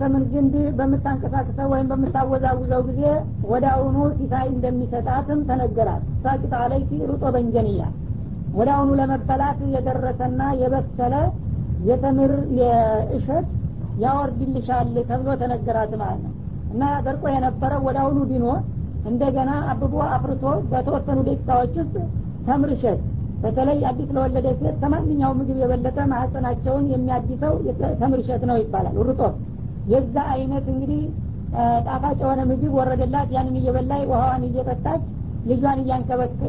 ተምር ግንድ በምታንቀሳቅሰው ወይም በምታወዛውዘው ጊዜ ወደ አሁኑ ሲሳይ እንደሚሰጣትም ተነገራት። ሳቂጣ ላይ ሩጦ በንጀንያ ወደ አሁኑ ለመበላት የደረሰና የበሰለ የተምር እሸት ያወርድልሻል ተብሎ ተነገራት ማለት ነው። እና ደርቆ የነበረው ወደ አሁኑ ዲኖ እንደገና አብቦ አፍርቶ በተወሰኑ ደቂቃዎች ውስጥ ተምር እሸት በተለይ አዲስ ለወለደ ሴት ከማንኛውም ምግብ የበለጠ ማህፀናቸውን የሚያዲሰው ተምር እሸት ነው ይባላል። ሩጦ የዛ አይነት እንግዲህ ጣፋጭ የሆነ ምግብ ወረደላት። ያንን እየበላይ ውሃዋን እየጠጣች ልጇን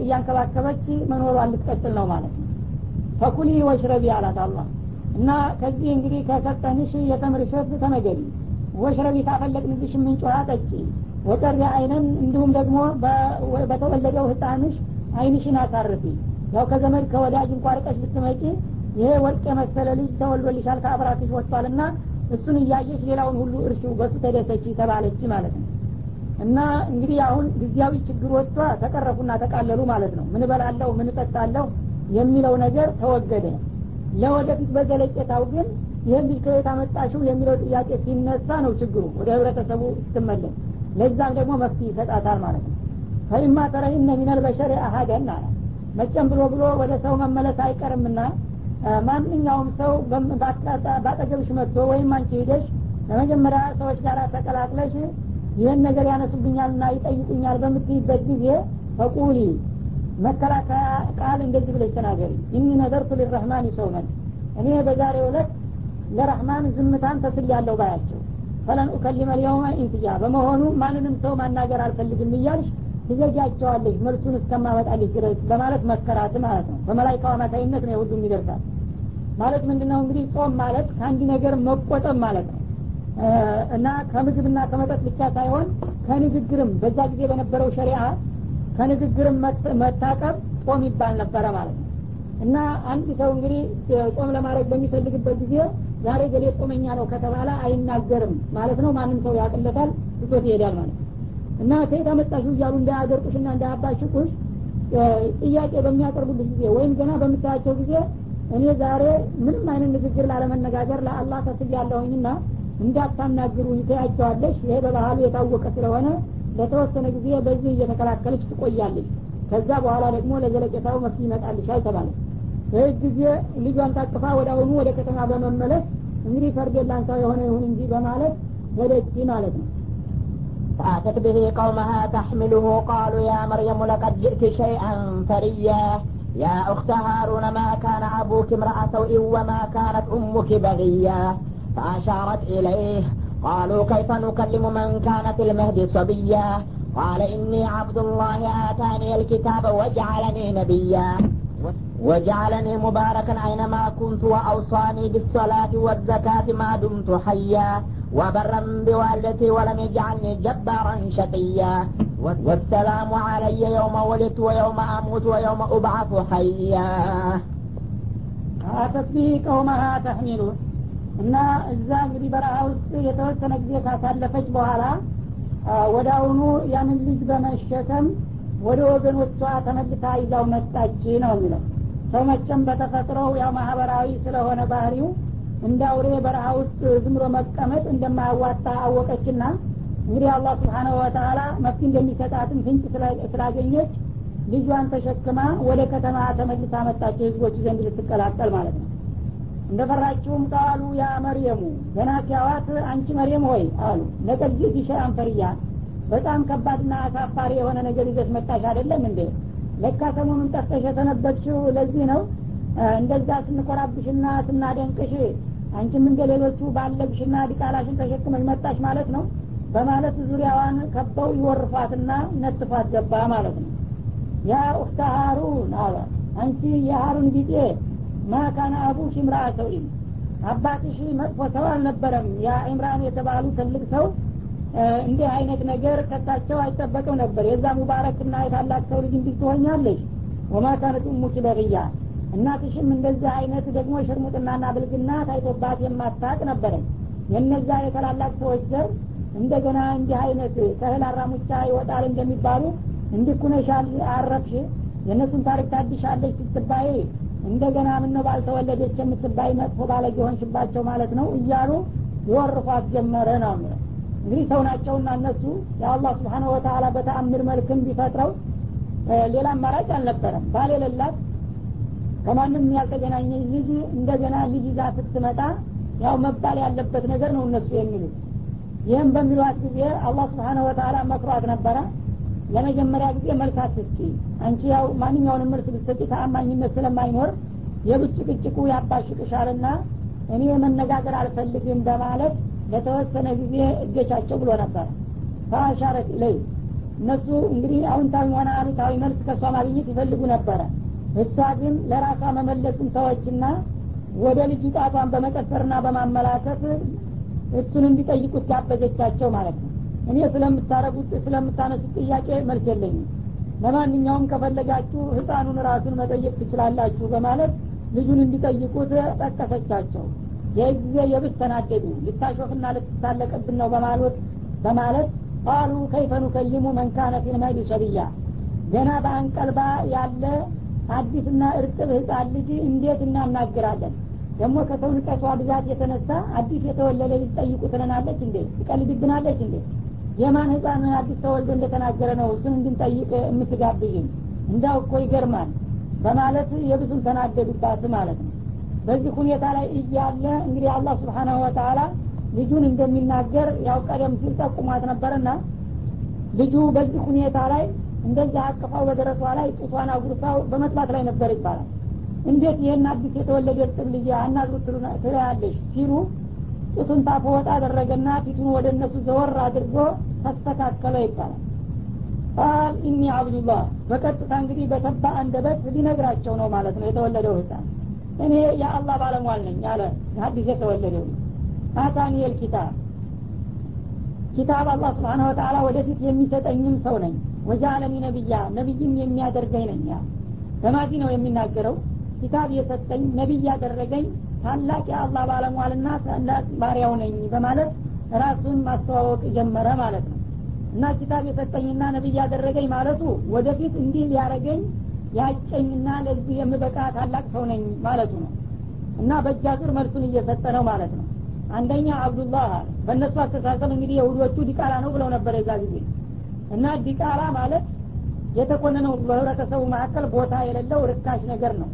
እያንከባከበች መኖሯን ልትቀጥል ነው ማለት ነው። ፈኩሊ ወሽረቢ አላት አላህ እና ከዚህ እንግዲህ ከሰጠንሽ የተምር እሸት ተመገቢ። ወሽረቢ ካፈለቅንልሽ ምንጭ ጠጪ? ወቀሪ አይነን እንዲሁም ደግሞ በተወለደው ህፃንሽ አይንሽን አሳርፊ። ያው ከዘመድ ከወዳጅ እንኳ ርቀሽ ብትመጪ ይሄ ወርቅ የመሰለ ልጅ ተወልዶልሻል ከአብራክሽ ወጥቷልና እሱን እያየሽ ሌላውን ሁሉ እርሺው በሱ ተደሰች ተባለች ማለት ነው። እና እንግዲህ አሁን ጊዜያዊ ችግሮቿ ተቀረፉና ተቃለሉ ማለት ነው። ምን በላለሁ ምን እጠጣለሁ? የሚለው ነገር ተወገደ። ለወደፊት በዘለቄታው ግን ይህን ልጅ ከየት አመጣሽው የሚለው ጥያቄ ሲነሳ ነው ችግሩ። ወደ ህብረተሰቡ ስትመለስ። ለዛም ደግሞ መፍትሄ ይሰጣታል ማለት ነው። ፈኢማ ተረይነ ሚነል በሸሪ አሀደን አለ። መጨም ብሎ ብሎ ወደ ሰው መመለስ አይቀርምና ማንኛውም ሰው ባጠገብሽ መጥቶ ወይም አንቺ ሂደሽ ለመጀመሪያ ሰዎች ጋር ተቀላቅለሽ ይህን ነገር ያነሱብኛልና ይጠይቁኛል በምትይበት ጊዜ ፈቁሊ መከላከያ ቃል እንደዚህ ብለሽ ተናገሪ። ኢኒ ነዘርቱ ሊረህማን ሰውመን እኔ በዛሬው ዕለት ለረህማን ዝምታን ተስል ያለው ባያቸው። ፈለን ኡከሊመ ልየውመ ኢንትያ በመሆኑ ማንንም ሰው ማናገር አልፈልግም እያልሽ ትዘጃቸዋለሽ መልሱን እስከማመጣልሽ ድረስ በማለት መከራት ማለት ነው። በመላይካው አማካኝነት ነው ሁሉም ይደርሳል ማለት ምንድ ነው እንግዲህ ጾም ማለት ከአንድ ነገር መቆጠብ ማለት ነው። እና ከምግብና ከመጠጥ ብቻ ሳይሆን ከንግግርም በዛ ጊዜ በነበረው ሸሪአ ከንግግርም መታቀብ ጾም ይባል ነበረ ማለት ነው። እና አንድ ሰው እንግዲህ ጾም ለማድረግ በሚፈልግበት ጊዜ ዛሬ ገሌ ጾመኛ ነው ከተባለ አይናገርም ማለት ነው። ማንም ሰው ያቅለታል ትቶት ይሄዳል ማለት እና ከየት አመጣሽ እያሉ እንዳያገርጡሽና እንዳያባሽቁሽ ጥያቄ በሚያቀርቡልሽ ጊዜ ወይም ገና በምታያቸው ጊዜ እኔ ዛሬ ምንም አይነት ንግግር ላለመነጋገር ለአላህ ተስያለሁኝና እንዳታናግሩ ይተያቸዋለሽ ይሄ በባህሉ የታወቀ ስለሆነ ለተወሰነ ጊዜ በዚህ እየተከላከለች ትቆያለች ከዛ በኋላ ደግሞ ለዘለቄታው መፍትሄ ይመጣልሻል ተባለ ይህ ጊዜ ልጇን ታቅፋ ወደ አሁኑ ወደ ከተማ በመመለስ እንግዲህ ፈርድ ላንሳው የሆነ ይሁን እንጂ በማለት ሄደች ማለት ነው فأتت به قومها تحمله قالوا يا مريم لقد جئت شيئا فريا يا أخت هارون ما كان أبوك امرأ سوء وما كانت أمك بغيا فأشارت إليه قالوا كيف نكلم من كان في المهد صبيا؟ قال إني عبد الله آتاني الكتاب وجعلني نبيا. وجعلني مباركا أينما كنت وأوصاني بالصلاة والزكاة ما دمت حيا. وبرا بوالدتي ولم يجعلني جبارا شقيا. ወሰላሙ አለየ የውመ ወሊቱ ወየውመ አሙቱ ወየውመ ኡብዓቱ ሐያ አተት ቢሂ ቀውመሃ ተሕሚሉ እና እዛ እንግዲህ በረሃ ውስጥ የተወሰነ ጊዜ ካሳለፈች በኋላ ወደ አሁኑ ያንን ልጅ በመሸከም ወደ ወገኖቿ ተመልሳ ይዛው መጣች ነው የሚለው። ሰው መቼም በተፈጥሮው ያው ማህበራዊ ስለሆነ ባህሪው እንደ አውሬ በረሃ ውስጥ ዝምሮ መቀመጥ እንደማያዋጣ አወቀችና እንግዲህ አላህ ስብሓናሁ ወተላ መፍትሄ እንደሚሰጣትን ፍንጭ ስላገኘች ልጇን ተሸክማ ወደ ከተማ ተመልሳ መጣች ህዝቦች ዘንድ ልትቀላቀል ማለት ነው። እንደፈራችውም ቃሉ ያ መርየሙ ገና ሲያዋት አንቺ መርየም ሆይ አሉ። لقد جئت شيئا فريا በጣም ከባድና አሳፋሪ የሆነ ነገር ይዘሽ መጣሽ አይደለም እንዴ? ለካ ሰሞኑን ጠፍተሽ የተነበትሽው ለዚህ ነው። እንደዛ ስንኮራብሽና ስናደንቅሽ አንቺም እንደ ሌሎቹ ባለግሽና ዲቃላሽን ተሸክመሽ መጣሽ ማለት ነው በማለት ዙሪያዋን ከበው ይወርፏትና ነጥፏት ገባ ማለት ነው። يا أخت هارون አለ። አንቺ የሀሩን ቢጤ ማካነ አቡሽ ምራ ሰውኢም አባትሽ መጥፎ ሰው አልነበረም። ያ ኢምራን የተባሉ ትልቅ ሰው እንዲህ አይነት ነገር ከሳቸው አይጠበቅም ነበር። የዛ ሙባረክና የታላቅ ሰው ልጅ እንዲህ ትሆኛለሽ። ወማ ካነት ኡሙኪ በቅያ እናትሽም እንደዚህ አይነት ደግሞ ሽርሙጥናና ብልግና ታይቶባት የማታቅ ነበረች። የነዛ የታላላቅ ሰዎች ዘር እንደገና እንዲህ አይነት ከእህል አራሙቻ ይወጣል እንደሚባሉ እንዲኩነሻል አረፍሽ የእነሱን ታሪክ ታድሻለች ስትባይ እንደገና ምነው ባልተወለደች የምትባይ መጥፎ ባለጌ ሆንሽባቸው ማለት ነው እያሉ ይወርፏት ጀመረ ነው እንግዲህ ሰው ናቸውና እነሱ የአላህ ስብሓነ ወተላ በተአምር መልክም ቢፈጥረው ሌላ አማራጭ አልነበረም። ባል የሌላት ከማንም ያልተገናኘ ልጅ እንደገና ልጅ ይዛ ስትመጣ ያው መባል ያለበት ነገር ነው እነሱ የሚሉት ይህም በሚሏት ጊዜ አላህ ስብሓነ ወተላ መክሯት ነበረ። ለመጀመሪያ ጊዜ መልስ አትስጪ። አንቺ ያው ማንኛውንም መልስ ብትሰጪ ተአማኝነት ስለማይኖር የብጭቅጭቁ ያባሽቅሻልና እኔ መነጋገር አልፈልግም በማለት ለተወሰነ ጊዜ እገቻቸው ብሎ ነበር። ፈአሻረት ኢለይ። እነሱ እንግዲህ አዎንታዊ ሆነ አሉታዊ መልስ ከእሷ ማግኘት ይፈልጉ ነበረ። እሷ ግን ለራሷ መመለስን ተወችና ወደ ልጁ ጣቷን በመቀሰርና በማመላከት እሱን እንዲጠይቁት ጋበዘቻቸው ማለት ነው። እኔ ስለምታረጉት ስለምታነሱት ጥያቄ መልስ የለኝም። ለማንኛውም ከፈለጋችሁ ህፃኑን ራሱን መጠየቅ ትችላላችሁ በማለት ልጁን እንዲጠይቁት ጠቀሰቻቸው። ይህ ጊዜ የብስ ተናደዱ። ልታሾፍና ልትሳለቅብን ነው በማለት በማለት ቃሉ ከይፈ ኑከሊሙ መንካነ ፊልመህዲ ሰብያ ገና በአንቀልባ ያለ አዲስና እርጥብ ህፃን ልጅ እንዴት እናናግራለን ደግሞ ከሰው ንቀቷ ብዛት የተነሳ አዲስ የተወለደ ልጅ ጠይቁ ትለናለች እንዴ? ትቀልድብናለች እንዴ? የማን ህፃን አዲስ ተወልዶ እንደተናገረ ነው እሱን እንድንጠይቅ የምትጋብዥን እንዳው እኮ ይገርማል። በማለት የብሱን ተናደዱባት ማለት ነው። በዚህ ሁኔታ ላይ እያለ እንግዲህ አላህ ስብሓናሁ ወተላ ልጁን እንደሚናገር ያው ቀደም ሲል ጠቁሟት ነበርና ልጁ በዚህ ሁኔታ ላይ እንደዚህ አቅፋው በደረቷ ላይ ጡቷን አጉርሳው በመጥባት ላይ ነበር ይባላል እንዴት ይህን አዲስ የተወለደ እርጥብ ልጅ አናግሩት ትለያለሽ ሲሉ ጡቱን ታፎ ወጣ አደረገና ፊቱን ወደ እነሱ ዘወር አድርጎ ተስተካከለ ይባላል። ቃል ኢኒ አብዱላህ በቀጥታ እንግዲህ በተባ አንደበት ሊነግራቸው ነው ማለት ነው የተወለደው ህፃን። እኔ የአላህ ባለሟል ነኝ አለ ሀዲስ የተወለደው አታኒ ልኪታብ ኪታብ አላህ ስብሓን ወተላ ወደፊት የሚሰጠኝም ሰው ነኝ። ወጃአለኒ ነቢያ ነቢይም የሚያደርገኝ ነኝ በማዲ ነው የሚናገረው ኪታብ የሰጠኝ ነቢይ ያደረገኝ ታላቅ የአላህ ባለሟልና ታላቅ ባሪያው ነኝ በማለት ራሱን ማስተዋወቅ ጀመረ ማለት ነው። እና ኪታብ የሰጠኝና ነቢይ ያደረገኝ ማለቱ ወደፊት እንዲህ ሊያረገኝ ያጨኝና ለዚህ የምበቃ ታላቅ ሰው ነኝ ማለቱ ነው። እና በእጃ ዙር መልሱን እየሰጠ ነው ማለት ነው። አንደኛ አብዱላህ አለ። በእነሱ አስተሳሰብ እንግዲህ የሁዶቹ ዲቃላ ነው ብለው ነበር የዛ ጊዜ። እና ዲቃላ ማለት የተኮነነው በህብረተሰቡ መካከል ቦታ የሌለው ርካሽ ነገር ነው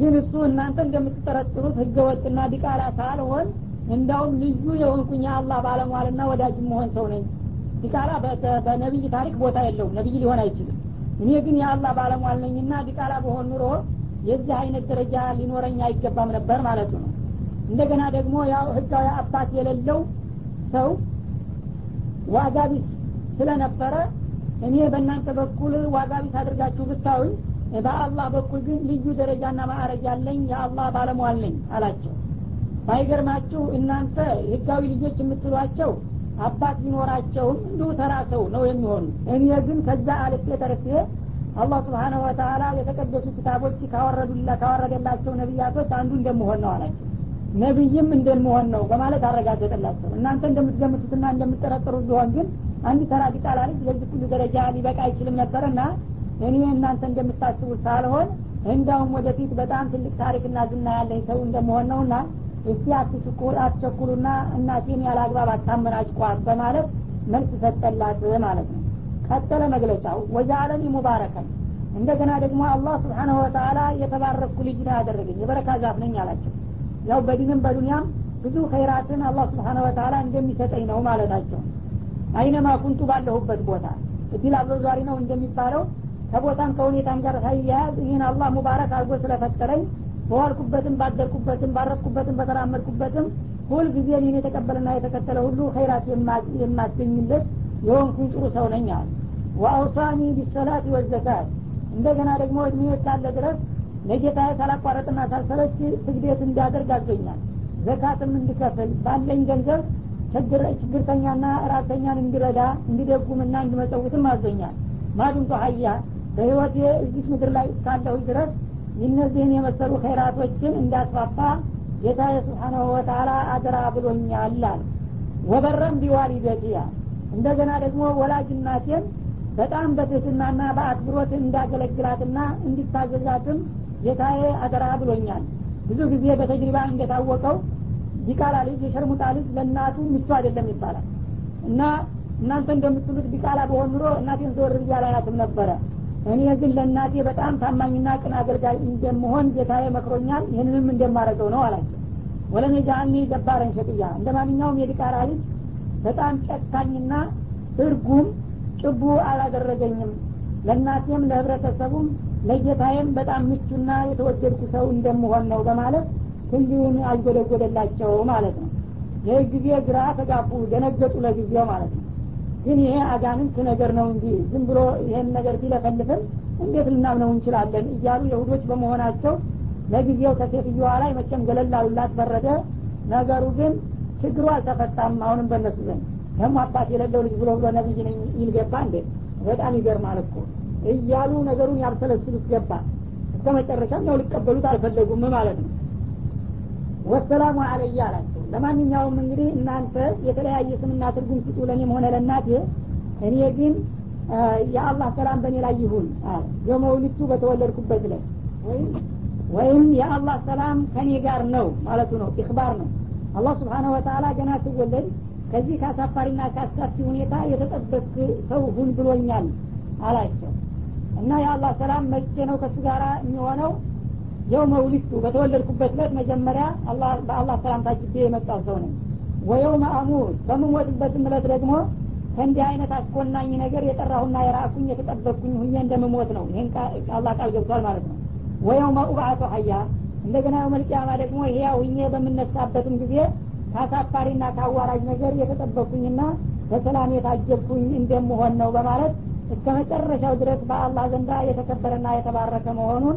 ግን እሱ እናንተ እንደምትጠረጥሩት ህገ ወጥና ዲቃላ ሳልሆን እንዳውም ልዩ የሆንኩኝ የአላህ ባለሟልና ወዳጅ መሆን ሰው ነኝ። ዲቃላ በነቢይ ታሪክ ቦታ የለውም። ነቢይ ሊሆን አይችልም። እኔ ግን የአላህ ባለሟል ነኝና ዲቃላ በሆን ኑሮ የዚህ አይነት ደረጃ ሊኖረኝ አይገባም ነበር ማለቱ ነው። እንደገና ደግሞ ያው ህጋዊ አባት የሌለው ሰው ዋጋ ቢስ ስለነበረ እኔ በእናንተ በኩል ዋጋ ቢስ አድርጋችሁ ብታዩኝ በአላህ በኩል ግን ልዩ ደረጃና ማዕረግ ያለኝ የአላህ ባለሟል ነኝ አላቸው። ባይገርማችሁ እናንተ ህጋዊ ልጆች የምትሏቸው አባት ቢኖራቸውም እንዲሁ ተራ ሰው ነው የሚሆኑ። እኔ ግን ከዛ አልፌ ተርፌ አላህ ስብሓነሁ ወተላ የተቀደሱ ክታቦች ካወረደላቸው ነቢያቶች አንዱ እንደምሆን ነው አላቸው። ነቢይም እንደምሆን ነው በማለት አረጋገጠላቸው። እናንተ እንደምትገምቱትና እንደምትጠረጥሩት ቢሆን ግን አንድ ተራ ቢጣላ ልጅ ለዚህ ሁሉ ደረጃ ሊበቃ አይችልም ነበርና እኔ እናንተ እንደምታስቡት ሳልሆን እንዳውም ወደፊት በጣም ትልቅ ታሪክና ዝና ያለኝ ሰው እንደመሆን ነውና እስቲ አትቸኩሉና እናቴን ያለ አግባብ አታመናጭቋት በማለት መልስ ሰጠላት ማለት ነው። ቀጠለ መግለጫው። ወጃአለኒ ሙባረከን። እንደገና ደግሞ አላህ ስብሓነሁ ወተላ የተባረኩ ልጅ ነው ያደረገኝ የበረካ ዛፍ ነኝ አላቸው። ያው በዲንም በዱንያም ብዙ ኸይራትን አላህ ስብሓነ ወተላ እንደሚሰጠኝ ነው ማለታቸው። አይነማ ኩንቱ ባለሁበት ቦታ? እድል አብረዟሪ ነው እንደሚባለው ከቦታም ከሁኔታም ጋር ሳይያያዝ ይህን አላህ ሙባረክ አድርጎ ስለፈጠረኝ በዋልኩበትም ባደርኩበትም ባረፍኩበትም በተራመድኩበትም ሁል ጊዜ ይህን የተቀበለና የተከተለ ሁሉ ኸይራት የማገኝለት የሆንኩኝ ጥሩ ሰው ነኝ አለ። ወአውሳኒ ቢሰላት ወዘካት። እንደገና ደግሞ እድሜ ካለ ድረስ ለጌታ ሳላቋረጥና ሳልሰለች ስግዴት እንዳደርግ አዞኛል። ዘካትም እንድከፍል ባለኝ ገንዘብ ችግርተኛና ራተኛን እንዲረዳ እንዲደጉምና እንዲመጸውትም አዞኛል። ማዱንቶ ሀያ በህይወት እዚች ምድር ላይ እስካለሁ ድረስ እነዚህን የመሰሉ ኸይራቶችን እንዳስፋፋ ጌታ ስብሓናሁ ወተላ አደራ ብሎኛል አለ። ወበረም ቢዋሊደቲያ። እንደገና ደግሞ ወላጅ እናቴን በጣም በትህትናና በአክብሮት እንዳገለግላትና እንዲታዘዛትም ጌታዬ አደራ ብሎኛል። ብዙ ጊዜ በተጅሪባ እንደታወቀው ዲቃላ ልጅ የሸርሙጣ ልጅ ለእናቱ ምቹ አይደለም ይባላል። እና እናንተ እንደምትሉት ዲቃላ በሆን ኑሮ እናቴን ዘወር ብያ ላያትም ነበረ እኔ ግን ለእናቴ በጣም ታማኝና ቅን አገልጋይ እንደምሆን ጌታዬ መክሮኛል ይህንንም እንደማረገው ነው አላቸው። ወለም የጃአኒ ደባረን ሸቅያ እንደ ማንኛውም የዲቃላ ልጅ በጣም ጨካኝና እርጉም ጭቡ አላደረገኝም። ለእናቴም ለህብረተሰቡም ለጌታዬም በጣም ምቹና የተወደድኩ ሰው እንደምሆን ነው በማለት ክንዲውን አልጎደጎደላቸው ማለት ነው። ይህ ጊዜ ግራ ተጋቡ ደነገጡ ለጊዜው ማለት ነው ግን ይሄ አጋንንት ነገር ነው እንጂ ዝም ብሎ ይህን ነገር ቢለፈልፍም እንዴት ልናምነው እንችላለን? እያሉ የሁዶች በመሆናቸው ለጊዜው ከሴትዮዋ ላይ መቼም ገለላሉላት በረደ። ነገሩ ግን ችግሩ አልተፈታም። አሁንም በእነሱ ዘንድ ደግሞ አባት የሌለው ልጅ ብሎ ብሎ ነብይ ነኝ ይል ገባ እንዴ? በጣም ይገርማል እኮ እያሉ ነገሩን ያብሰለስሉት ገባ። እስከ መጨረሻም ያው ሊቀበሉት አልፈለጉም ማለት ነው። ወሰላሙ አለያ አላቸው ለማንኛውም እንግዲህ እናንተ የተለያየ ስምና ትርጉም ስጡ ለእኔም ሆነ ለእናቴ። እኔ ግን የአላህ ሰላም በእኔ ላይ ይሁን። አለ በተወለድኩበት ላይ ወይም የአላህ ሰላም ከኔ ጋር ነው ማለቱ ነው ኢክባር ነው። አላህ ስብሓነሁ ወተላ ገና ስወለድ ከዚህ ከአሳፋሪና ከአስካፊ ሁኔታ የተጠበቅ ሰው ሁን ብሎኛል አላቸው። እና የአላህ ሰላም መቼ ነው ከሱ ጋር የሚሆነው የው መውሊቱ በተወለድኩበት ለት መጀመሪያ በአላህ ሰላም ታጅቤ የመጣው ሰው ነኝ። ወየውመ አሙር በምሞትበትም እለት ደግሞ ከእንዲህ አይነት አስኮናኝ ነገር የጠራሁና የራኩኝ የተጠበቅኩኝ ሁኜ እንደምሞት ነው። ይህን አላህ ቃል ገብቷል ማለት ነው። ወየውመ ኡብዓቱ ሀያ እንደገና የውመልቅያማ ደግሞ ህያው ሁኜ በምነሳበትም ጊዜ ከአሳፋሪና ከአዋራጅ ነገር የተጠበቅኩኝና በሰላም የታጀብኩኝ እንደምሆን ነው በማለት እስከ መጨረሻው ድረስ በአላህ ዘንዳ የተከበረና የተባረከ መሆኑን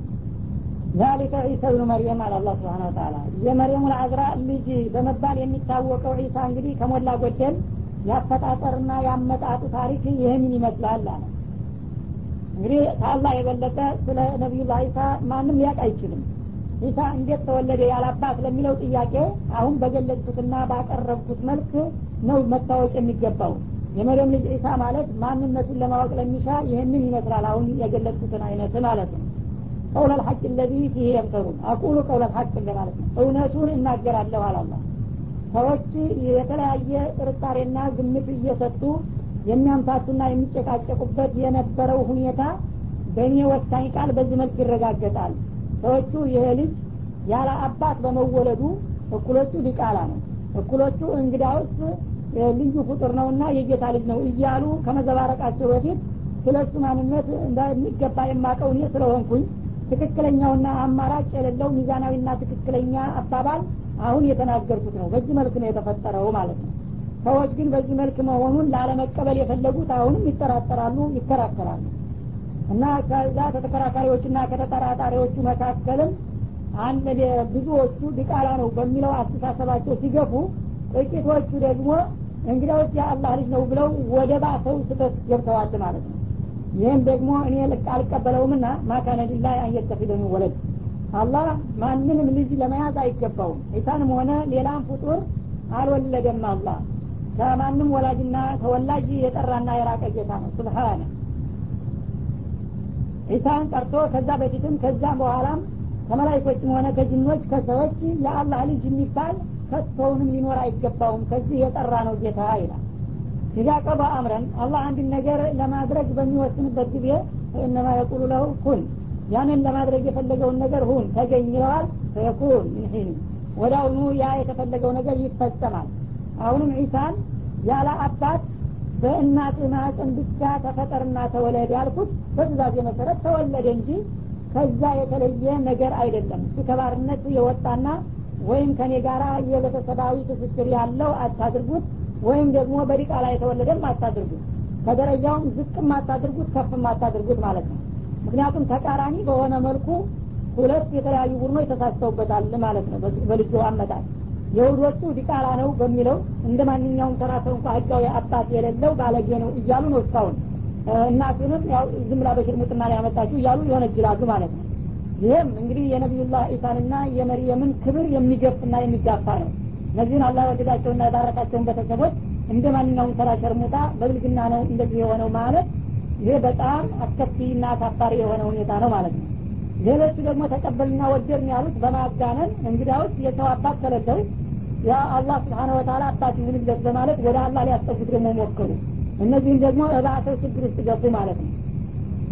ዛሊከ ዒሳ ብኑ መርየም አለ አላ ስብሓን ወተላ የመርየሙ አዝራ ልጅ በመባል የሚታወቀው ዒሳ እንግዲህ ከሞላ ጎደል ያፈጣጠርና ያመጣጡ ታሪክ ይህንን ይመስላል አለ። እንግዲህ ከአላህ የበለጠ ስለ ነቢዩላ ዒሳ ማንም ሊያቅ አይችልም። ዒሳ እንዴት ተወለደ ያላባት ለሚለው ጥያቄ አሁን በገለጽኩትና ባቀረብኩት መልክ ነው መታወቅ የሚገባው። የመርየም ልጅ ዒሳ ማለት ማንነቱን ለማወቅ ለሚሻ ይህንን ይመስላል አሁን የገለጽኩትን አይነት ማለት ነው። ቀውለ ልሐቅ ለዚ ፊህ የምተሩን አቁሉ ቀውለ ልሐቅ ማለት ነው እውነቱን እናገራለሁ አላላ ሰዎች የተለያየ ጥርጣሬና ግምት እየሰጡ የሚያምታቱና የሚጨቃጨቁበት የነበረው ሁኔታ በእኔ ወሳኝ ቃል በዚህ መልክ ይረጋገጣል። ሰዎቹ ይሄ ልጅ ያለ አባት በመወለዱ እኩሎቹ ዲቃላ ነው። እኩሎቹ እንግዳውስ ልዩ ፍጡር ነውና የጌታ ልጅ ነው እያሉ ከመዘባረቃቸው በፊት ስለ እሱ ማንነት እንደሚገባ የማቀው እኔ ስለሆንኩኝ ትክክለኛውና አማራጭ የሌለው ሚዛናዊና ትክክለኛ አባባል አሁን የተናገርኩት ነው። በዚህ መልክ ነው የተፈጠረው ማለት ነው። ሰዎች ግን በዚህ መልክ መሆኑን ላለመቀበል የፈለጉት አሁንም ይጠራጠራሉ ይከራከራሉ። እና ከዛ ከተከራካሪዎችና ከተጠራጣሪዎቹ መካከልም አንድ ብዙዎቹ ዲቃላ ነው በሚለው አስተሳሰባቸው ሲገፉ ጥቂቶቹ ደግሞ እንግዲያዎች የአላህ ልጅ ነው ብለው ወደ ባሰው ስህተት ገብተዋል ማለት ነው ይህም ደግሞ እኔ አልቀበለውምና ማካነ ሊላህ አንየተፊደኒ ወለድ። አላህ ማንንም ልጅ ለመያዝ አይገባውም። ዒሳንም ሆነ ሌላም ፍጡር አልወለደም አላህ። ከማንም ወላጅና ተወላጅ የጠራና የራቀ ጌታ ነው። ስብሓነ ዒሳን ቀርቶ ከዛ በፊትም ከዛም በኋላም ከመላይኮችም ሆነ ከጅኖች ከሰዎች የአላህ ልጅ የሚባል ከቶውንም ሊኖር አይገባውም። ከዚህ የጠራ ነው ጌታ ይላል ኢዛ ቀባ አምረን አላህ አንድን ነገር ለማድረግ በሚወስንበት ጊዜ ፈኢነማ የቁሉ ለሁ ኩን ያንን ለማድረግ የፈለገውን ነገር ሁን ተገኝ ይለዋል ፈየኩን ምን ሒን ወደ ያ የተፈለገው ነገር ይፈጸማል። አሁንም ዒሳን ያለ አባት በእናት ማህፀን ብቻ ተፈጠርና ተወለድ ያልኩት በትእዛዜ መሰረት ተወለደ እንጂ ከዛ የተለየ ነገር አይደለም። እሱ ከባርነት የወጣና ወይም ከኔ ጋር የቤተሰባዊ ትስስር ያለው አታድርጉት ወይም ደግሞ በዲቃላ የተወለደም አታድርጉት ከደረጃውም ዝቅም አታድርጉት ከፍም አታድርጉት ማለት ነው። ምክንያቱም ተቃራኒ በሆነ መልኩ ሁለት የተለያዩ ቡድኖች ተሳስተውበታል ማለት ነው። በልጁ አመጣት የሁዶቹ ዲቃላ ነው በሚለው እንደ ማንኛውም ተራ ሰው እንኳ ህጋዊ አባት የሌለው ባለጌ ነው እያሉ ነው እስካሁን። እናቱንም ያው ዝም ብላ በሽርሙጥና ላይ ያመጣችሁ እያሉ ይወነጅላሉ ማለት ነው። ይህም እንግዲህ የነቢዩላህ ኢሳንና የመርየምን ክብር የሚገፍና የሚጋፋ ነው እነዚህን አላህ ወደዳቸውና የባረካቸውን ቤተሰቦች እንደ ማንኛውም ተራ ሸርሙጣ በብልግና ነው እንደዚህ የሆነው ማለት ይሄ በጣም አስከፊና አሳፋሪ የሆነ ሁኔታ ነው ማለት ነው። ሌሎቹ ደግሞ ተቀበልና ወደድን ያሉት በማጋነን እንግዳውስ የሰው አባት ከሌለው ያ አላህ ስብሓነ ወተላ አባት ይሁንለት በማለት ወደ አላህ ሊያስጠጉት ደግሞ ሞከሩ። እነዚህም ደግሞ እባሰው ችግር ውስጥ ገቡ ማለት ነው።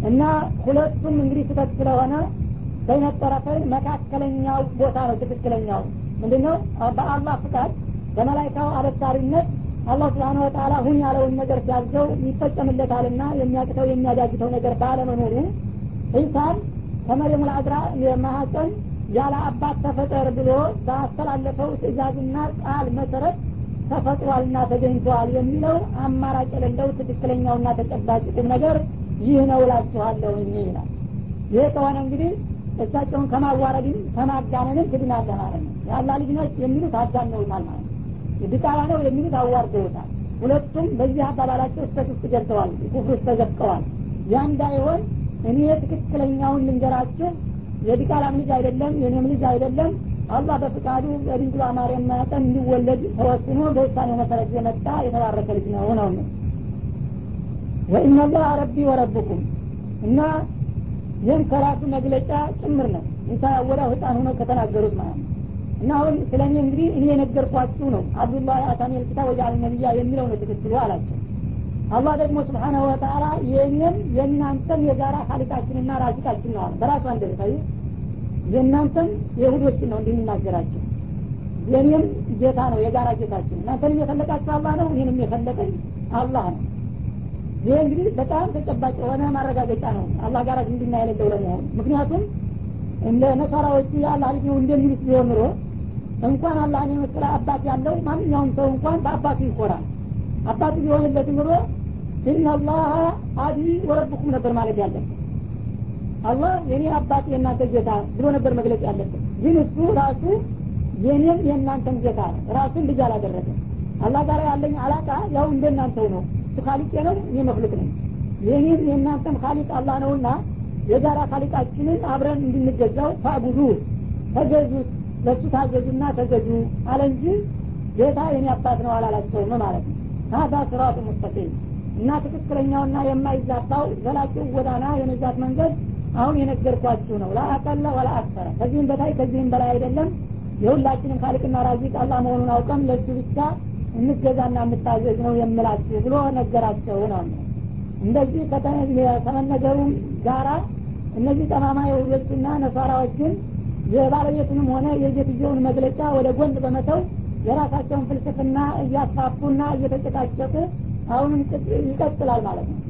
እና ሁለቱም እንግዲህ ስህተት ስለሆነ በይነት ጠረፈን መካከለኛው ቦታ ነው ትክክለኛው ምንድን ነው በአላህ ፍቃድ በመላይካው አበሳሪነት አላህ ስብሓን ወተላ ሁን ያለውን ነገር ሲያዘው ይፈጸምለታልና የሚያቅተው የሚያዳግተው ነገር ባለመኖሩ ኢሳን ከመሬሙ ልአዝራ ማሀፀን ያለ አባት ተፈጠር ብሎ ባስተላለፈው ትእዛዝና ቃል መሰረት ተፈጥሯልና ተገኝተዋል የሚለው አማራጭ የሌለው ትክክለኛውና ተጨባጭ ነገር ይህ ነው እላችኋለሁ ይላል። ይህ ከሆነ እንግዲህ እሳቸውን ከማዋረድም ከማጋነንም ትድናለህ ማለት ነው የአላ ልጅ ነች የሚሉት አጋነውታል ማለት ነው። ድቃላ ነው የሚሉት አዋርደውታል። ሁለቱም በዚህ አባባላቸው ስተት ውስጥ ገብተዋል ኩፍር ውስጥ ተዘፍቀዋል ያ እንዳይሆን እኔ ትክክለኛውን ልንገራችሁ። የዲቃላም ልጅ አይደለም የኔም ልጅ አይደለም። አላህ በፍቃዱ በድንግሏ ማርያም መጠን እንዲወለድ ተወስኖ በውሳኔው መሰረት የመጣ የተባረከ ልጅ ነው ነው። ወኢናላህ ረቢ ወረብኩም እና ይህም ከራሱ መግለጫ ጭምር ነው። ኢሳ ወዳ ህፃን ሆነው ከተናገሩት ማለት ነው። እና አሁን ስለ እኔ እንግዲህ እኔ የነገርኳችሁ ነው። አብዱላህ አታኒል ኪታብ ወጃል ነቢያ የሚለው ነው ትክክሉ አላቸው። አላህ ደግሞ ስብሓናሁ ወተላ የእኔም የእናንተም የጋራ ካሊቃችንና ራዚቃችን ነው አለ። በራሱ አንደበታይ የእናንተም የሁዶችን ነው እንድንናገራቸው የእኔም ጌታ ነው የጋራ ጌታችን እናንተንም የፈለቃችሁ አላህ ነው እኔንም የፈለቀኝ አላህ ነው ይህ እንግዲህ በጣም ተጨባጭ የሆነ ማረጋገጫ ነው። አላህ ጋር ዝምድና የሌለው ለመሆኑ ምክንያቱም እንደ ነሳራዎቹ የአላህ ልጅ ነው እንደሚሉት ቢሆን ኑሮ እንኳን አላህን የመሰለ አባት ያለው ማንኛውም ሰው እንኳን በአባቱ ይኮራል። አባቱ ቢሆንለት ኑሮ ኢናላህ አቢ ወረብኩም ነበር ማለት ያለበት። አላህ የኔ አባት የእናንተ ጌታ ብሎ ነበር መግለጽ ያለበት። ግን እሱ ራሱ የኔም የእናንተም ጌታ ራሱን ልጅ አላደረገም። አላህ ጋር ያለኝ አላቃ ያው እንደናንተው ነው ካሊቅ ነው እኔ መክሉቅ ነኝ። የኔም የእናንተም ካሊቅ አላህ ነውና የጋራ ካሊቃችንን አብረን እንድንገዛው ፈዕቡዱ ተገዙት ለእሱ ታዘዙና ተገዙ አለ እንጂ ጌታ የኔ አባት ነው አላላቸውም ማለት ነው። ሀዛ ስራቱ ሙስተቂም። እና ትክክለኛውና የማይዛባው ዘላቂው ጎዳና የነጃት መንገድ አሁን የነገርኳችሁ ነው። ለአቀለ ወላ ከዚህም በታይ ከዚህም በላይ አይደለም። የሁላችንም ካልቅና ራዚቅ አላህ መሆኑን አውቀም ለእሱ ብቻ እንገዛና እንታዘዝ ነው የምላችሁ ብሎ ነገራቸው ነው እንደዚህ ከመነገሩ ጋራ እነዚህ ጠማማ የሁዶችና ነሷራዎች ግን የባለቤቱንም ሆነ የጌትየውን መግለጫ ወደ ጎን በመተው የራሳቸውን ፍልስፍና እያስፋፉና እየተጨቃጨቁ አሁንም ይቀጥላል ማለት ነው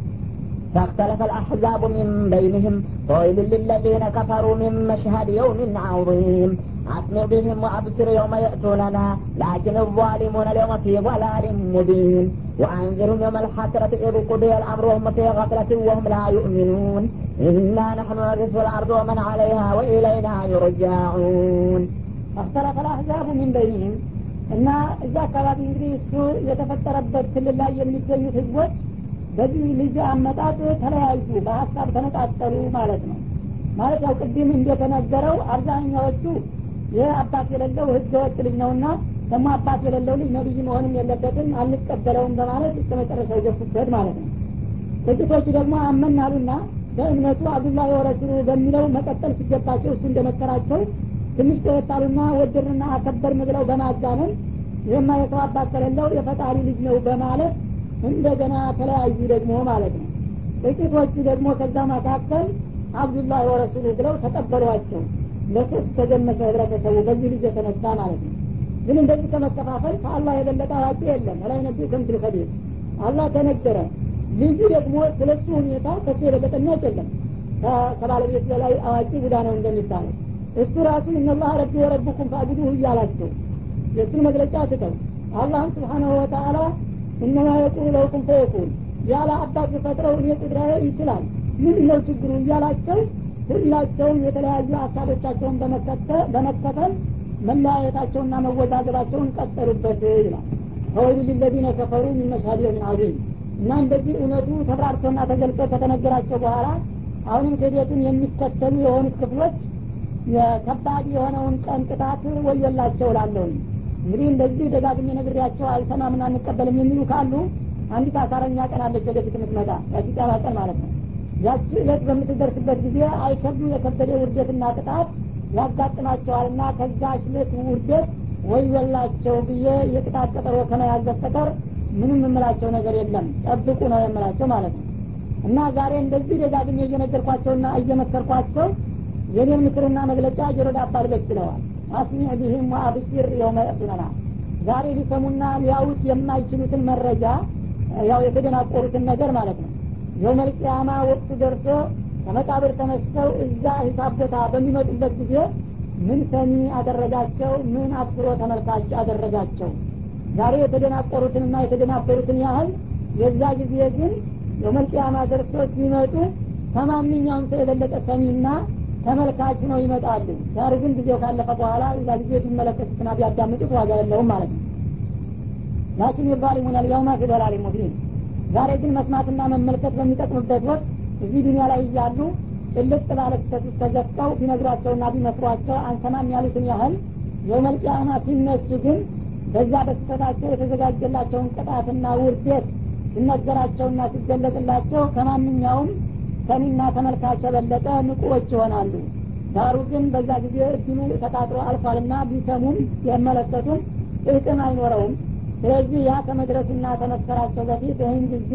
فاختلف الأحزاب من بينهم فويل للذين كفروا من مشهد يوم عظيم أسمع بهم وأبصر يوم يأتوننا لكن الظالمون اليوم في ضلال مبين وأنذرهم يوم الحسرة إذ قضي الأمر وهم في غفلة وهم لا يؤمنون إنا نحن نرث الأرض ومن عليها وإلينا يرجعون اختلف الأحزاب من بينهم እና እዛ አካባቢ እንግዲህ እሱ የተፈጠረበት ክልል ላይ የሚገኙት ህዝቦች በዚህ ልጅ አመጣጥ ተለያዩ በሀሳብ ተነጣጠሉ ማለት ነው ማለት ያው ቅድም እንደተነገረው አብዛኛዎቹ ይህ አባት የሌለው ህገ ወጥ ልጅ ነውና ደግሞ አባት የሌለው ልጅ ነቢይ መሆንም የለበትም አንቀበለውም በማለት እስከ መጨረሻ የገፉበት ማለት ነው። ጥቂቶቹ ደግሞ አመናሉና በእምነቱ አብዱላህ ወረሱሉ በሚለው መቀጠል ሲገባቸው እሱ እንደመከራቸው ትንሽ ተወጣሉና ወደድንና አከበርን ብለው በማጋነን ይህማ የሰው አባት ከሌለው የፈጣሪ ልጅ ነው በማለት እንደገና ተለያዩ ደግሞ ማለት ነው። ጥቂቶቹ ደግሞ ከዛ መካከል አብዱላህ ወረሱሉ ብለው ተቀበሏቸው ለሶስት ተገመሰ ህብረተሰቡ በዚህ ልጅ የተነሳ ማለት ነው። ግን እንደዚህ ከመከፋፈል ከአላህ የበለጠ አዋቂ የለም። ላይ ነቢ ከምትል ከቤት አላህ ተነገረ። ልጁ ደግሞ ስለሱ ሁኔታ ከሱ የበለጠ የሚያውቅ የለም። ከባለቤት በላይ አዋቂ ቡዳ ነው እንደሚባለው። እሱ ራሱ እነላህ ረቢ ወረብኩም ፈአቡዱሁ እያላቸው የእሱን መግለጫ ትተው አላህም ስብሓናሁ ወተአላ እነማ የቁሉ ለውኩም ፈየኩን ያለ አባት ፈጥረው እኔ ቁድራዬ ይችላል። ምንድን ነው ችግሩ? እያላቸው ሁላቸውም የተለያዩ ሀሳቦቻቸውን በመከተል መለያየታቸውና መወዛገባቸውን ቀጠሉበት ይላል። ፈወይሉ ሊለዚነ ከፈሩ ሚን መሽሀድ የውሚን አዚም እና እንደዚህ እውነቱ ተብራርቶና ተገልጾ ከተነገራቸው በኋላ አሁንም ክህደትን የሚከተሉ የሆኑት ክፍሎች ከባድ የሆነውን ቀን ቅጣት ወዮላቸው ላለሁኝ እንግዲህ እንደዚህ ደጋግሜ ነግሬያቸው አልሰማምና አንቀበልም የሚሉ ካሉ አንዲት አሳረኛ ቀን አለች ወደፊት የምትመጣ ያቺ ቀን ማለት ነው ያቺ እለት በምትደርስበት ጊዜ አይከብዱ የከበደ ውርደትና ቅጣት ያጋጥማቸዋልና ከዛ እለት ውርደት ወዮላቸው ብዬ የቅጣት ቀጠሮ ከመያዝ ምንም የምላቸው ነገር የለም። ጠብቁ ነው የምላቸው ማለት ነው። እና ዛሬ እንደዚህ ደጋግሜ እየነገርኳቸውና እየመከርኳቸው የኔን ምክርና መግለጫ ጆሮ ዳባ ልበስ ብለዋል። አስሚዕ ቢህም ወአብሽር የውመ ዛሬ ሊሰሙና ሊያውት የማይችሉትን መረጃ ያው የተደናቆሩትን ነገር ማለት ነው የውመል ቅያማ ወቅቱ ደርሶ ከመቃብር ተነስተው እዛ ሂሳብ ቦታ በሚመጡበት ጊዜ ምን ሰሚ አደረጋቸው? ምን አብስሮ ተመልካች አደረጋቸው? ዛሬ የተደናቆሩትንና የተደናበሩትን ያህል የዛ ጊዜ ግን የውመል ቅያማ ደርሶ ሲመጡ ከማንኛውም ሰው የበለጠ ሰሚና ተመልካች ነው ይመጣሉ። ዛሬ ግን ጊዜው ካለፈ በኋላ እዛ ጊዜ ቢመለከቱትና ቢያዳምጡት ዋጋ የለውም ማለት ነው። ላኪን የዛሊሙን አልየውማ ፊ ዶላሪ ሙቢን ዛሬ ግን መስማትና መመልከት በሚጠቅምበት ወቅት እዚህ ዱኒያ ላይ እያሉ ጭልጥ ባለ ውስጥ ተዘፍቀው ቢነግሯቸውና ቢመክሯቸው አንሰማም ያሉትን ያህል የውመልቅያማ ሲነሱ ግን በዛ በስህተታቸው የተዘጋጀላቸውን ቅጣትና ውርደት ሲነገራቸውና ሲገለጥላቸው ከማንኛውም ሰሚና ተመልካች የበለጠ ንቁዎች ይሆናሉ። ዳሩ ግን በዛ ጊዜ እድሉ ተቃጥሮ አልፏልና ቢሰሙም የመለከቱም ጥቅም አይኖረውም ስለዚህ ያ ከመድረሱና ተመከራቸው በፊት ይህን ጊዜ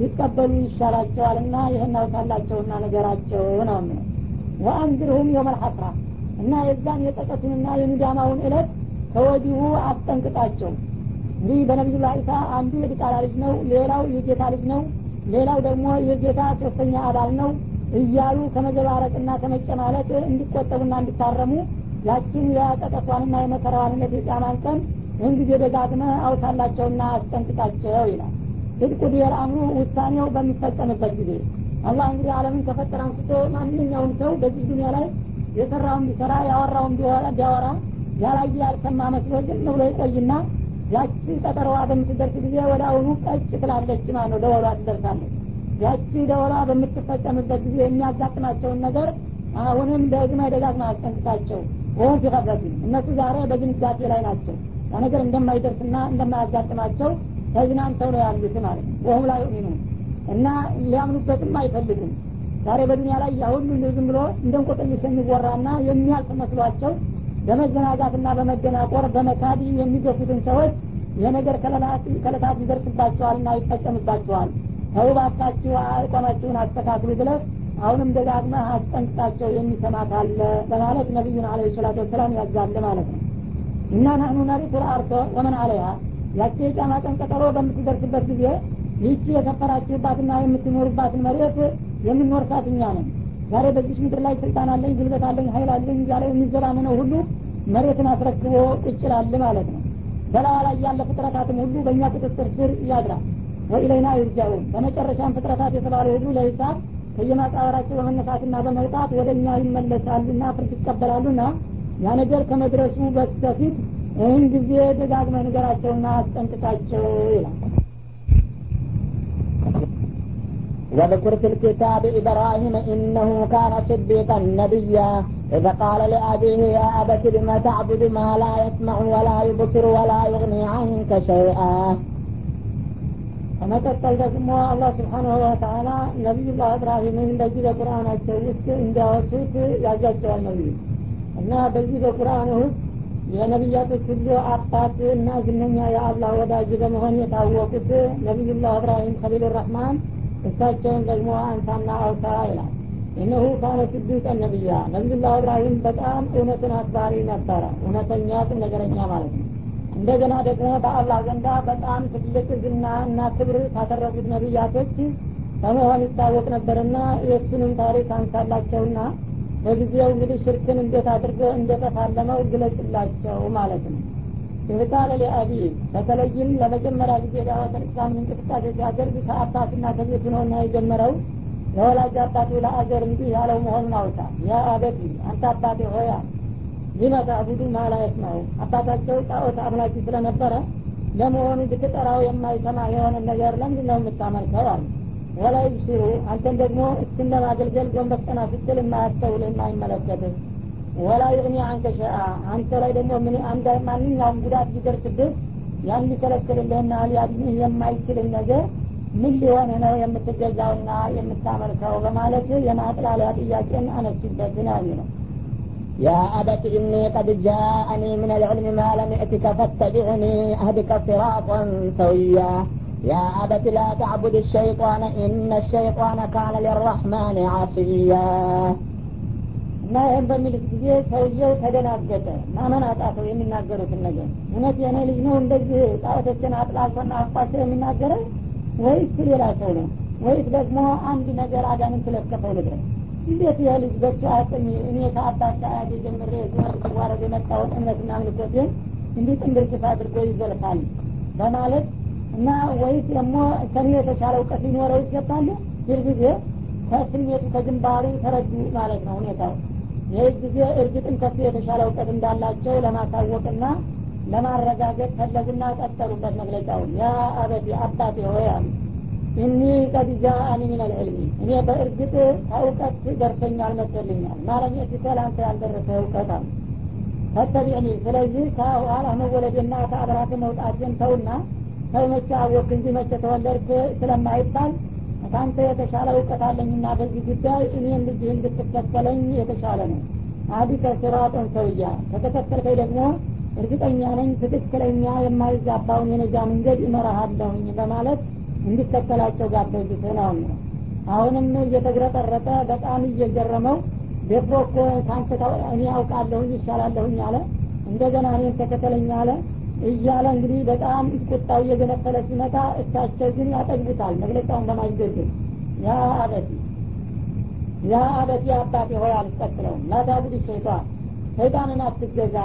ሊቀበሉ ይሻላቸዋልና ይህን አውቃላቸውና ነገራቸው ነው ምን ወአንዝርሁም የውመል ሐስራ እና የዛን የጠቀቱንና የሚዳማውን እለት ከወዲሁ አስጠንቅቃቸው። እንግዲህ በነቢዩላህ ኢሳ አንዱ የዲቃላ ልጅ ነው ሌላው የጌታ ልጅ ነው ሌላው ደግሞ የጌታ ሶስተኛ አባል ነው እያሉ ከመዘባረቅና ከመጨማለቅ እንዲቆጠቡና እንዲታረሙ ያችን የጠቀቷንና የመከራዋንነት የጫማን ቀን ይህን ጊዜ ደጋግመ አውሳላቸውና አስጠንቅቃቸው ይላል። ህድቁ ዲየል አምሩ ውሳኔው በሚፈጸምበት ጊዜ አላህ እንግዲህ አለምን ከፈጠረ አንስቶ ማንኛውም ሰው በዚህ ዱኒያ ላይ የሰራውን ቢሰራ ያወራውን ቢያወራ ያላየ ያልሰማ መስሎ ዝም ብሎ ይቆይና ያቺ ቀጠሮዋ በምትደርስ ጊዜ ወደ አሁኑ ቀጭ ትላለች ማለት ነው። ደወሏ ትደርሳለች። ያቺ ደወሏ በምትፈጸምበት ጊዜ የሚያጋጥማቸውን ነገር አሁንም ደግመ ደጋግመ አስጠንቅቃቸው። ወሁም ፊቀፈቲን እነሱ ዛሬ በድንጋጤ ላይ ናቸው ያ ነገር እንደማይደርስና እንደማያጋጥማቸው ተዝናንተው ነው ያሉት ማለት ወሁም ላይ ዩሚኑ እና ሊያምኑበትም አይፈልጉም ዛሬ በዱኒያ ላይ ያሁሉ እንደ ዝም ብሎ እንደ እንቆቅልሽ የሚወራና የሚያልፍ መስሏቸው በመዘናጋትና በመደናቆር በመካዲ የሚገፉትን ሰዎች የነገር ከለታት ይደርስባቸዋልና ይፈጸምባቸዋል። ተውባታችሁ አቋማችሁን አስተካክሉ ብለህ አሁንም ደጋግመህ አስጠንቅቃቸው የሚሰማ ካለ በማለት ነቢዩን አለ ሰላቱ ወሰላም ያዛለ ማለት ነው እና ናህኑ ነሪቱ ልአርቶ ወመን አለያ ያቺ የጫማ ቀን ቀጠሮ በምትደርስበት ጊዜ ይህቺ የሰፈራችሁባትና የምትኖሩባትን መሬት የምንወርሳት እኛ ነን። ዛሬ በዚህ ምድር ላይ ስልጣን አለኝ ጉልበት አለኝ ሀይል አለኝ እያለ የሚዘባምነው ሁሉ መሬትን አስረክቦ ቁጭላል ማለት ነው። በላዋ ላይ ያለ ፍጥረታትም ሁሉ በእኛ ቁጥጥር ስር ያድራል ወኢለይና ይርጃውን በመጨረሻም ፍጥረታት የተባለ ሁሉ ለሂሳብ ከየማቃበራቸው በመነሳትና በመውጣት ወደ እኛ ይመለሳሉና ፍርድ ይቀበላሉና ያ ነገር ከመድረሱ በስተፊት ይህን ጊዜ ደጋግመ ንገራቸውና አስጠንቅቃቸው ይላል واذكر في الكتاب إبراهيم إنه كان صديقا نبيا إذا قال لأبيه يا أبت لم تعبد ما لا يسمع ولا يبصر ولا يغني عنك شيئا ከመቀጠል ደግሞ አላህ ስብሓንሁ ወተላ ነቢዩላህ እብራሂምን በዚህ በቁርአናቸው ውስጥ እንዲያወሱት ያዛቸዋል ነቢዩ እና በዚህ በቁርአን ውስጥ የነቢያቶች ሁሉ አባት እና ዝነኛ የአላህ ወዳጅ በመሆን የታወቁት ነቢዩላህ እብራሂም ከሊሉ ረህማን እሳቸውን ደግሞ አንሳና አውሳ ይላል። እነሁ ካነ ስድቀን ነቢያ ነቢዩላህ እብራሂም በጣም እውነትን አክባሪ ነበረ እውነተኛ ቁም ነገረኛ ማለት ነው። እንደገና ደግሞ በአላህ ዘንዳ በጣም ትልቅ ዝና እና ክብር ካተረፉት ነቢያቶች በመሆን ይታወቅ ነበርና የእሱንም ታሪክ አንሳላቸውና በጊዜው እንግዲህ ሽርክን እንዴት አድርጎ እንደተፋለመው ግለጽላቸው ማለት ነው። ይህቃለ ሊአቢ በተለይም ለመጀመሪያ ጊዜ ዳዋተል እስላምን እንቅስቃሴ ሲያደርግ ከአባትና ከቤቱ ነውና የጀመረው። ለወላጅ አባቱ ለአገር እንዲህ ያለው መሆኑን አውሳ ያ አበቲ አንተ አባቴ ሆያ ሊመ ተዕቡዱ ማላ የስማዑ አባታቸው ጣዖት አምላኪ ስለነበረ ለመሆኑ ብትጠራው የማይሰማ የሆነ ነገር ለምንድን ነው የምታመልከው አሉ ወላ ይብሲሩ አንተን ደግሞ እስክን ለማገልገል ጎንበስ ቀና ስትል የማያስተውል የማይመለከትህ ወላ ይግኒ አንከ ሸአ አንተ ላይ ደግሞ ምን አንድ ማንኛውም ጉዳት ቢደርስብህ ያን ሊከለክልልህና ሊያድንህ የማይችልን ነገር ምን ሊሆን ነው የምትገዛውና የምታመልከው በማለት የማጥላሊያ ጥያቄን አነሱበት ነው የሚለው يا أبت إني قد جاءني من العلم ما لم يأتك فاتبعني أهدك صراطا سويا يا أبت لا تعبد الشيطان إن الشيطان كان للرحمن عصيا እና ይህን በሚልት ጊዜ ሰውየው ተደናገጠ ማመን አጣተው የሚናገሩትን ነገር እውነት የኔ ልጅ ነው እንደዚህ ጣዖቶችን አጥላልቶና አቋቸው የሚናገረው ወይስ ሌላ ሰው ነው ወይስ ደግሞ አንድ ነገር አጋንን ስለከፈው ልድረስ እንዴት ይህ ልጅ በሱ አቅም እኔ ከአባት አያቴ ጀምሬ ዞር ሲዋረድ የመጣውን እምነትና ምልኮቴን እንዲህ ጥንብርክስ አድርጎ ይዘልፋል በማለት እና ወይስ ደግሞ ከኔ የተሻለ እውቀት ሊኖረው ይገባል? ይህ ጊዜ ከስሜቱ ከግንባሩ ተረዱ ማለት ነው ሁኔታው። ይህ ጊዜ እርግጥም ከሱ የተሻለ እውቀት እንዳላቸው ለማሳወቅና ለማረጋገጥ ፈለጉና ቀጠሉበት መግለጫውን ያ አበቲ አባቴ ሆይ እኒ ቀድ ጃአኒ ምን አልዕልሚ እኔ በእርግጥ ከእውቀት ደርሶኛል መጥቶልኛል። ማለም የፊተ ለአንተ ያልደረሰ እውቀት አሉ ፈተቢዕኒ። ስለዚህ ከኋላ መወለዴና ከአብራት መውጣቴን ተውና ሰው መቼ አወቅ እንጂ መቼ ተወለድክ ስለማይባል ከአንተ የተሻለ እውቀት አለኝና በዚህ ጉዳይ እኔን ልጅህ እንድትከተለኝ የተሻለ ነው። አዲከ ሲራጦን ሰውያ ከተከተልከኝ ደግሞ እርግጠኛ ነኝ ትክክለኛ የማይዛባውን የነጃ መንገድ እመራሃለሁኝ በማለት እንዲከተላቸው ጋበዙት ነው አሁንም እየተግረጠረጠ በጣም እየገረመው ደፍሮ እኮ ከአንተ እኔ አውቃለሁኝ ይሻላለሁኝ አለ። እንደገና እኔን ተከተለኝ አለ እያለ እንግዲህ በጣም ቁጣው እየገነፈለ ሲመጣ እሳቸው ግን ያጠግቡታል መግለጫውን በማስገድል ያ አበቲ ያ አበቲ አባቴ ሆይ አልቀጥለውም። ላታቡድ ሸይጣን ሰይጣንን አትገዛ።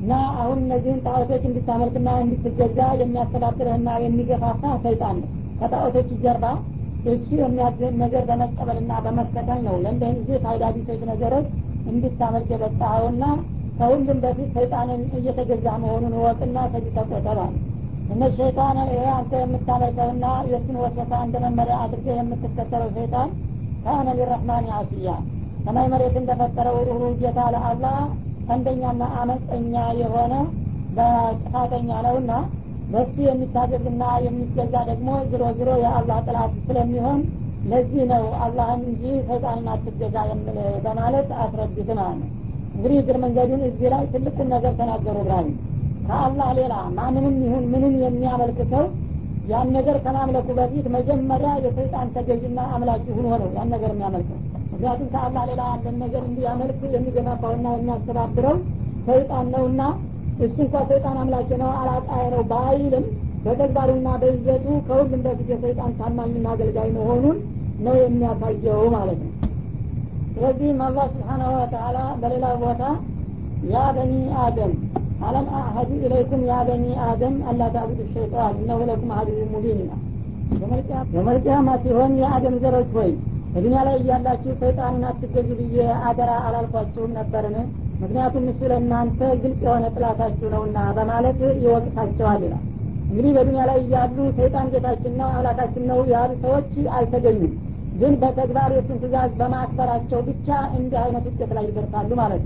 እና አሁን እነዚህን ጣዖቶች እንድታመልክና እንድትገዛ የሚያስተዳድርህና የሚገፋፋ ሰይጣን ነው። ከጣዖቶች ጀርባ እሱ የሚያዝህን ነገር በመቀበልና በመከተል ነው። ለእንደህን ጊዜ ፋይዳ ቢሶች ነገሮች እንድታመልክ የበጣኸውና ከሁሉም በፊት ሰይጣንን እየተገዛ መሆኑን እወቅና ከዚህ ተቆጠባል። እነ ሸይጣን አንተ የምታመልከውና የእሱን ወሰፋ እንደ መመሪያ አድርገህ የምትከተለው ሰይጣን ካነ ሊረህማን አስያ። ሰማይ መሬት እንደፈጠረው ሩሩ ጌታ ለአላህ ቀንደኛና አመፀኛ የሆነ በጥፋተኛ ነውና በሱ የሚታዘዝና የሚገዛ ደግሞ ዝሮ ዝሮ የአላህ ጥላት ስለሚሆን ለዚህ ነው አላህን እንጂ ሰይጣንን አትገዛ በማለት አስረዱት ማለት ነው እንግዲህ እግር መንገዱን እዚህ ላይ ትልቁን ነገር ተናገሩ እብራሂም። ከአላህ ሌላ ማንንም ይሁን ምንም የሚያመልክ ሰው ያን ነገር ከማምለኩ በፊት መጀመሪያ የሰይጣን ተገዥና አምላኪ ሁኖ ነው ያን ነገር የሚያመልከው። ምክንያቱም ከአላህ ሌላ ያለን ነገር እንዲያመልክ የሚገፋፋውና የሚያስተባብረው ሰይጣን ነውና እሱ እንኳ ሰይጣን አምላኪ ነው አላጣይ ነው ባይልም በተግባሩና በይዘቱ ከሁሉም በፊት የሰይጣን ታማኝና አገልጋይ መሆኑን ነው የሚያሳየው ማለት ነው ስለዚህም አላህ ስብሓናሁ ወተላ በሌላ ቦታ ያ በኒ አደም አለም አሀዱ ኢለይኩም ያ በኒ አደም አላ ታቡዱ ሸይጣን እነሁ ለኩም አዱ ሙቢን ይላል። የመልቅያማ ሲሆን የአደም ዘሮች ሆይ በዱኒያ ላይ እያላችሁ ሰይጣንን አትገዙ ብዬ አደራ አላልኳችሁም ነበርን? ምክንያቱም እሱ ለእናንተ ግልጽ የሆነ ጥላታችሁ ነውና በማለት ይወቅሳቸዋል ይላል። እንግዲህ በዱኒያ ላይ እያሉ ሰይጣን ጌታችን ነው አምላካችን ነው ያሉ ሰዎች አልተገኙም ግን በተግባር የሱን ትእዛዝ በማክበራቸው ብቻ እንዲህ አይነት ውጤት ላይ ይደርሳሉ ማለት